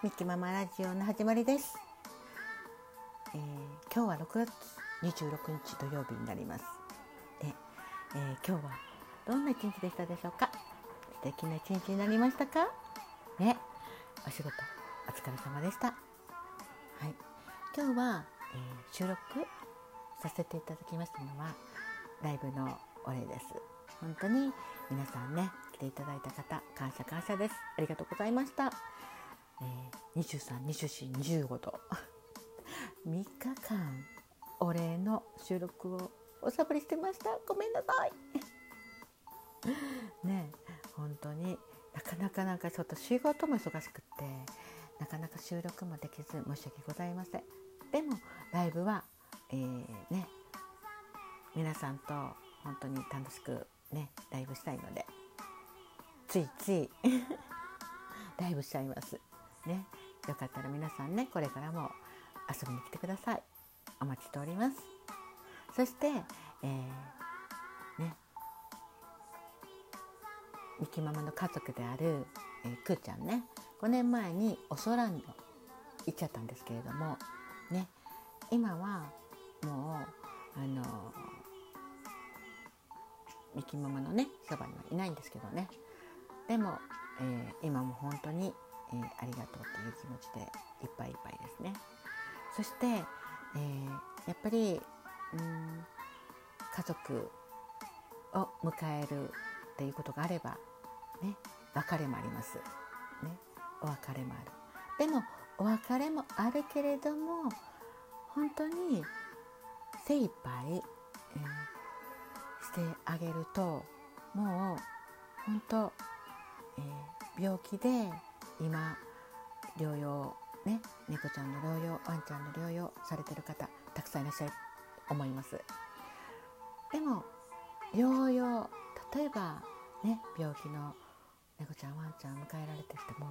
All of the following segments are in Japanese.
はい、ミキママラジオの始まりです。えー今日は6月26日土曜日になります。で、えー今日はどんな一日でしたでしょうか？素敵な一日になりましたか？ね、お仕事お疲れ様でした。はい、今日は、えー収録させていただきましたのはライブのお礼です。本当に皆さんね来ていただいた方感謝感謝です。ありがとうございました。えー、23、24、25と 3日間お礼の収録をおサボりしてました。ごめんなさい。ね本当になかなかなんかちょっと仕事も忙しくってなかなか収録もできず申し訳ございません。でもライブは、えーね皆さんと本当に楽しくねライブしたいのでついつい ライブしちゃいます。ね、よかったら皆さんねこれからも遊びに来てください。お待ちしております。そして、えーね。ミキママの家族である、えー、くーちゃんね。5年前にオソランド行っちゃったんですけれどもね。今はもうあのミキママのねそばにはいないんですけどね。でも、えー今も本当に、えーありがとうという気持ちでいっぱいいっぱいですね。そして、えーやっぱりうん家族を迎えるっていうことがあればね別れもあります。ねお別れもある。でもお別れもあるけれども本当に精一杯、えーしてあげるともう本当、えー病気で今療養ね猫ちゃんの療養ワンちゃんの療養されてる方たくさんいらっしゃると思います。でも療養例えばね病気の猫ちゃんワンちゃん迎えられてても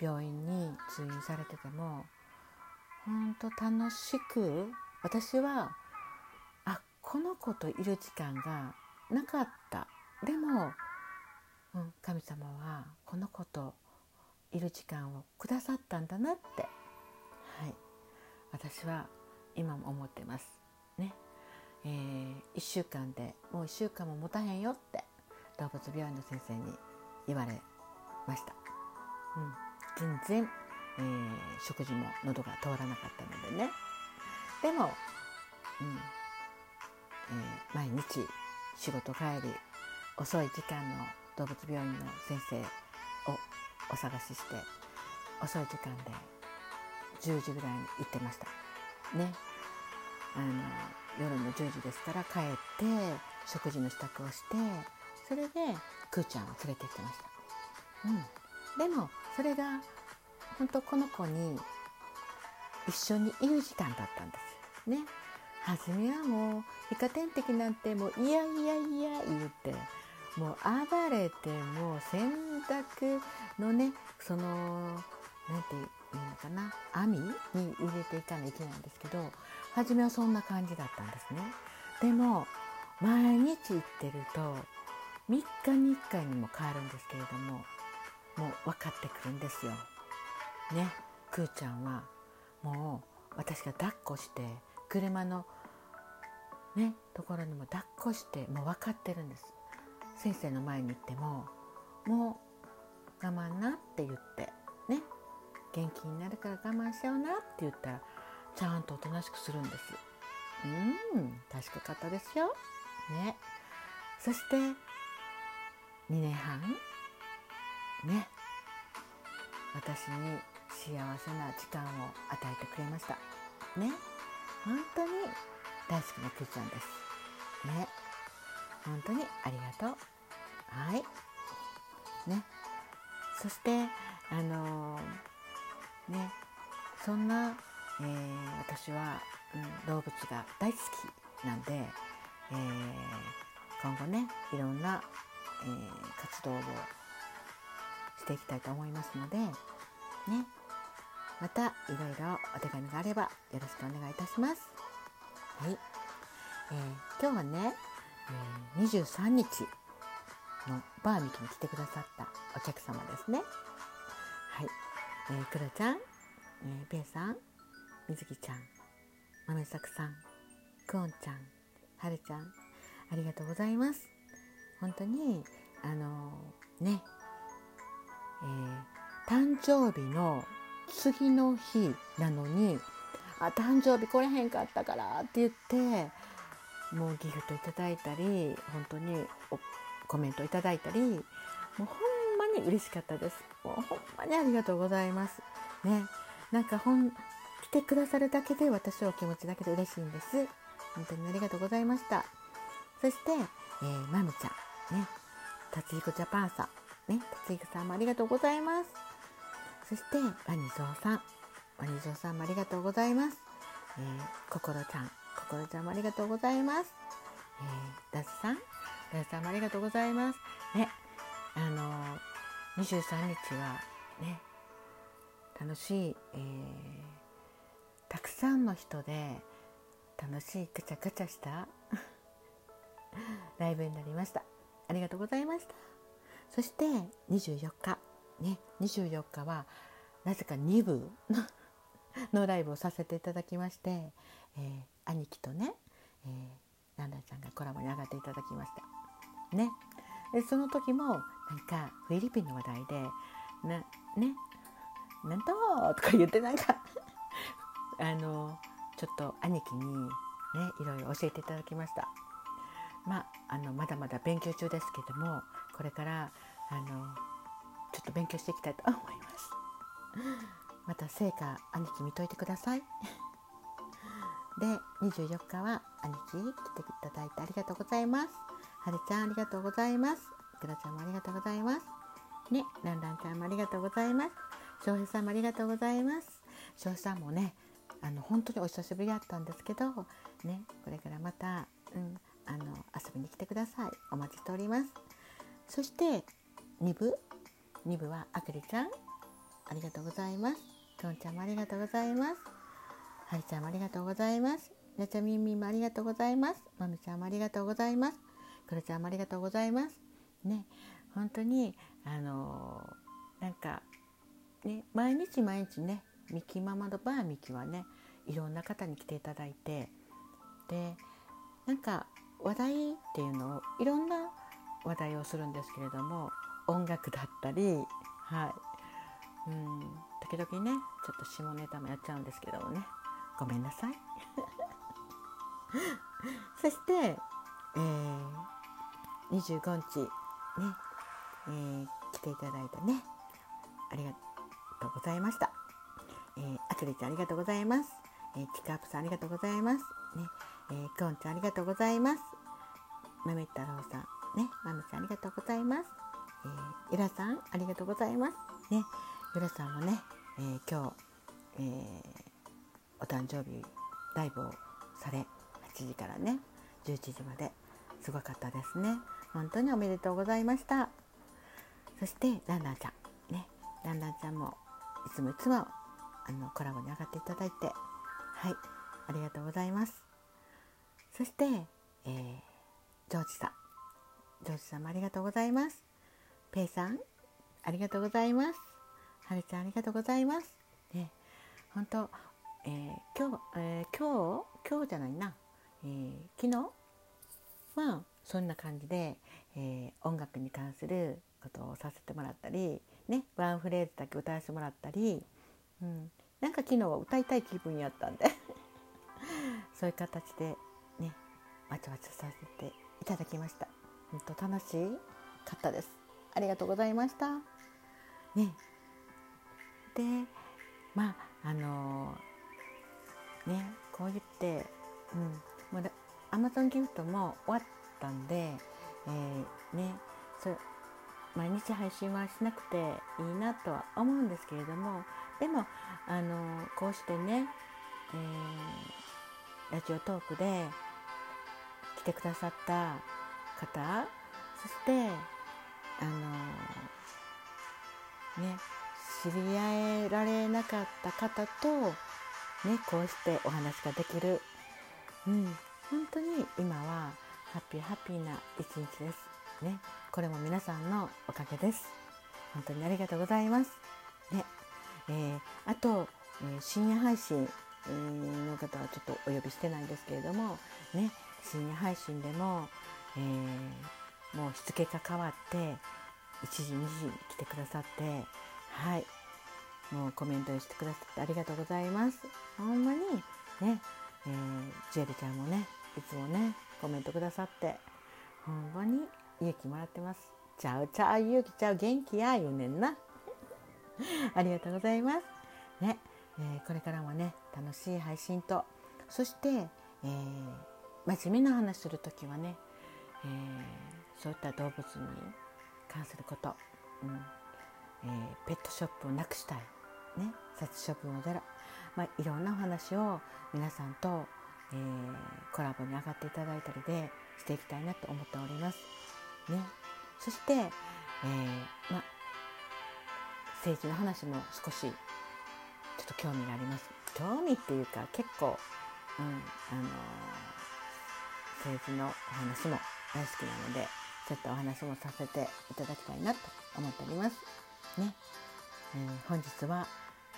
病院に通院されてても本当楽しく私はあこの子といる時間がなかった。でも、うん、神様はこの子といる時間をくださったんだなって、はい、私は今も思ってます。ね。えー、1週間でもう1週間も持たへんよって動物病院の先生に言われました。うん、全然、えー食事も喉が通らなかったのでね。でも、うん。えー毎日仕事帰り遅い時間の動物病院の先生お探しして遅い時間で10時ぐらいに行ってました。ね。あの夜の10時ですから帰って食事の支度をしてそれでくーちゃんを連れて行ってました。うん、でもそれが本当この子に一緒にいる時間だったんです。ね。初めはもう皮下点滴なんてもういやいやいや言ってもう暴れてもう洗濯のねそのなんていうのかな網に入れていかないといけないんですけど初めはそんな感じだったんですねでも毎日行ってると3日に1回にも変わるんですけれどももう分かってくるんですよ。ねくーちゃんはもう私が抱っこして車のねところにも抱っこしてもう分かってるんです。先生の前に行ってももう我慢なって言ってね元気になるから我慢しようなって言ったらちゃんとおとなしくするんです。うん確かかったですよ。ね。そして2年半ね私に幸せな時間を与えてくれました。ね。本当に大好きなくーちゃんです。ね。本当にありがとう。はい。ね。そしてあのーね。そんな、えー私は、うん、動物が大好きなんで、えー今後ねいろんな、えー活動をしていきたいと思いますのでね。またいろいろお手紙があればよろしくお願いいたします。はい、えー今日はね、え23日のバーミキに来てくださったお客様ですね。はい、えー、くらちゃん、えー、ペイさんみずきちゃん豆作さんくおんちゃんはるちゃんありがとうございます本当にあのー、ね、えー、誕生日の次の日なのにあ誕生日来れへんかったからって言ってもうギフトいただいたり本当にコメントいただいたりもうほんまに嬉しかったです。もうほんまにありがとうございます。ね。なんかほん来てくださるだけで私は気持ちだけで嬉しいんです。本当にありがとうございました。そして、えー、まみちゃんね。達彦ジャパンさんね。達彦さんもありがとうございます。そしてワニゾウさん。ワニゾウさんもありがとうございます、えー、こころちゃん。こころちゃんもありがとうございます、えー、ダズさん？ダズさんもありがとうございます。ねあのー、23日はね楽しい、えー、たくさんの人で楽しいくちゃくちゃした ライブになりました。ありがとうございました。そして24日。ね24日はなぜか2部のライブをさせていただきまして、えー、兄貴とね、えー、ランランちゃんがコラボに上がっていただきましたね。でその時もなんかフィリピンの話題でなねなんととか言ってなんか あのちょっと兄貴にねいろいろ教えていただきました。まああのまだまだ勉強中ですけどもこれからあのちょっと勉強していきたいと思います。また成果兄貴見といてください。で24日は兄貴来ていただいてありがとうございます。はるちゃんありがとうございます。くらちゃんもありがとうございます。ねランランちゃんもありがとうございます。翔平さんもありがとうございます。翔平さんもねあの本当にお久しぶりだったんですけどねこれからまた、うん、あの遊びに来てください。お待ちしております。そして2部2部はあくりちゃん？ありがとうございます。きょんちゃんもありがとうございます。はりちゃんもありがとうございます。なちゃみんみんもありがとうございます。まみちゃんもありがとうございます。くろちゃんもありがとうございます。ね本当にあのー、なんかね毎日毎日ねミキママのバーミキはねいろんな方に来ていただいてでなんか話題っていうのをいろんな話題をするんですけれども音楽だったりはい。うん時々ねちょっと下ネタもやっちゃうんですけどもね。ごめんなさい。そして、えー、25日ね、えー、来ていただいたね。ありがとうございました、えー、あくりちゃんありがとうございます、えー、チカープさんありがとうございます。ね、えー、くんちゃんありがとうございます。まめ太郎さんねまみちゃんありがとうございます。えー、ゆらさんありがとうございます。ねゆらさんもね、えー、今日、えー、お誕生日ライブをされ8時からね11時まで。すごかったですね。本当におめでとうございました。そしてランランちゃんね。ランランちゃんもいつもいつもあのコラボに上がっていただいて。はい。ありがとうございます。そして、えー、ジョージさん。ジョージさんもありがとうございます。ペイさんありがとうございます。はるちゃんありがとうございます。ね。本当、えー、今日、えー、今日今日じゃないな、えー、昨日まあそんな感じで、えー、音楽に関することをさせてもらったりねワンフレーズだけ歌わせてもらったり、うん、なんか昨日は歌いたい気分やったんで そういう形でねわちゃわちゃさせていただきました。本当楽しかったです。ありがとうございました。ね、でまああのー、ねこう言って、うん、もうアマゾンギフトも終わったんで、えー、ねそ毎日配信はしなくていいなとは思うんですけれどもでもあの、こうしてね、えー、ラジオトークで来てくださった方そしてあのね知り合えられなかった方とねこうしてお話ができる、うん、本当に今はハッピーハッピーな一日です。ね。これも皆さんのおかげです。本当にありがとうございます。ね。えー、あと、えー、深夜配信の方はちょっとお呼びしてないんですけれどもね。深夜配信でも、え、もう日付が変わって1時2時に来てくださってはい。もうコメントしてくださってありがとうございます。ほんまにね、えー、ジュエルちゃんもねいつもねコメントくださってほんまに勇気もらってます。ちゃうちゃう勇気ちゃう元気や言うねんな。ありがとうございます。ね、えー、これからもね楽しい配信とそして、えー、真面目な話する時はね、えー、そういった動物に関すること、うんえー、ペットショップをなくしたい、ね、殺処分をゼロ、まあ、いろんなお話を皆さんと、えー、コラボに上がっていただいたりでしていきたいなと思っております。ね、そして、えーま、政治の話も少しちょっと興味があります。興味っていうか結構、うんあの政治のお話も大好きなのでそういったお話もさせていただきたいなと思っております。ね、えー、本日は、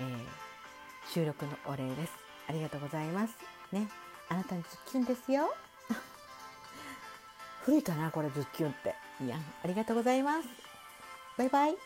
えー、収録のお礼です。ありがとうございます。ね、あなたにズッキュンですよ。古いかなこれズッキュンって。いやありがとうございます。バイバイ。